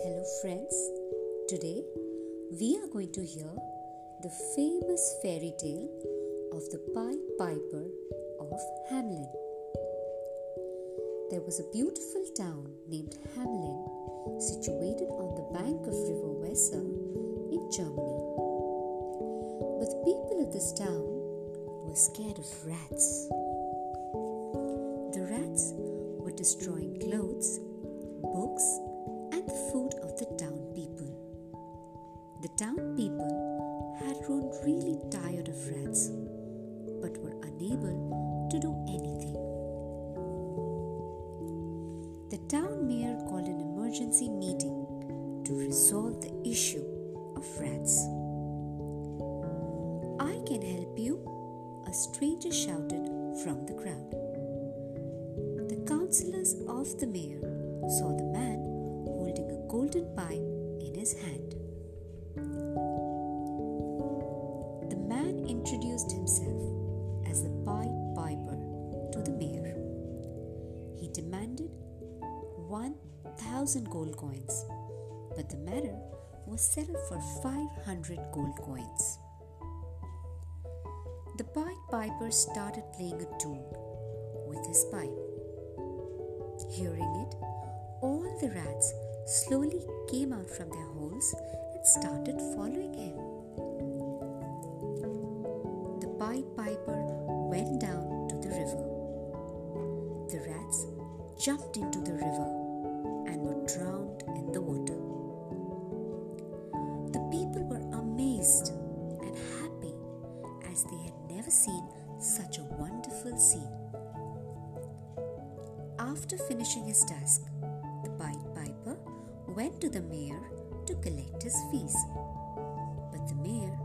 friends. Today we are going to hear the famous fairy tale of the Pied Piper of Hamelin. There was a beautiful town named Hamelin situated on the bank of River Weser in Germany. But the people of this town were scared of rats. The rats were destroying clothes, books, town people had grown really tired of rats but were unable to do anything. The town mayor called an emergency meeting to resolve the issue of rats. I can help you, a stranger shouted from the crowd. The councillors of the mayor saw the man holding a golden pipe in his hand. To the mayor. He demanded 1,000 gold coins, but the matter was settled for 500 gold coins. The Pied Piper started playing a tune with his pipe. Hearing it, all the rats slowly came out from their holes and started following him. The Pied Piper went down. The rats jumped into the river and were drowned in the water. The people were amazed and happy as they had never seen such a wonderful scene. After finishing his task, the Pied Piper went to the mayor to collect his fees. But the mayor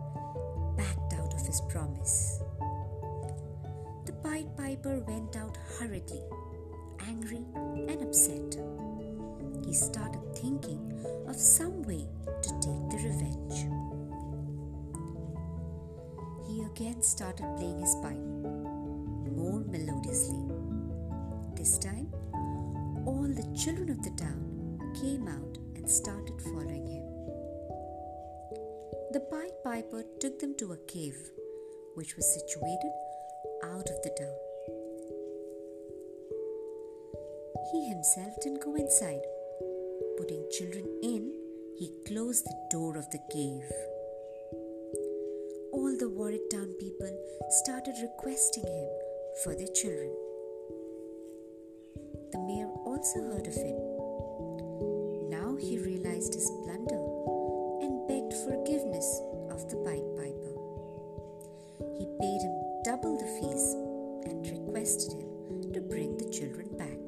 backed out of his promise. Pied Piper went out hurriedly, angry and upset. He started thinking of some way to take the revenge. He again started playing his pipe more melodiously. This time, all the children of the town came out and started following him. The Pied Piper took them to a cave which was situated out of the town. He himself didn't go inside. Putting children in, he closed the door of the cave. All the worried town people started requesting him for their children. The mayor also heard of it. Now he realized his blunder and begged forgiveness of the Pied Piper. He paid him double the fees and requested him to bring the children back.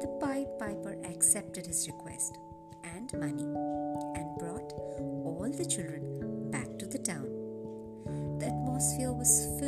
The Pied Piper accepted his request and money and brought all the children back to the town. The atmosphere was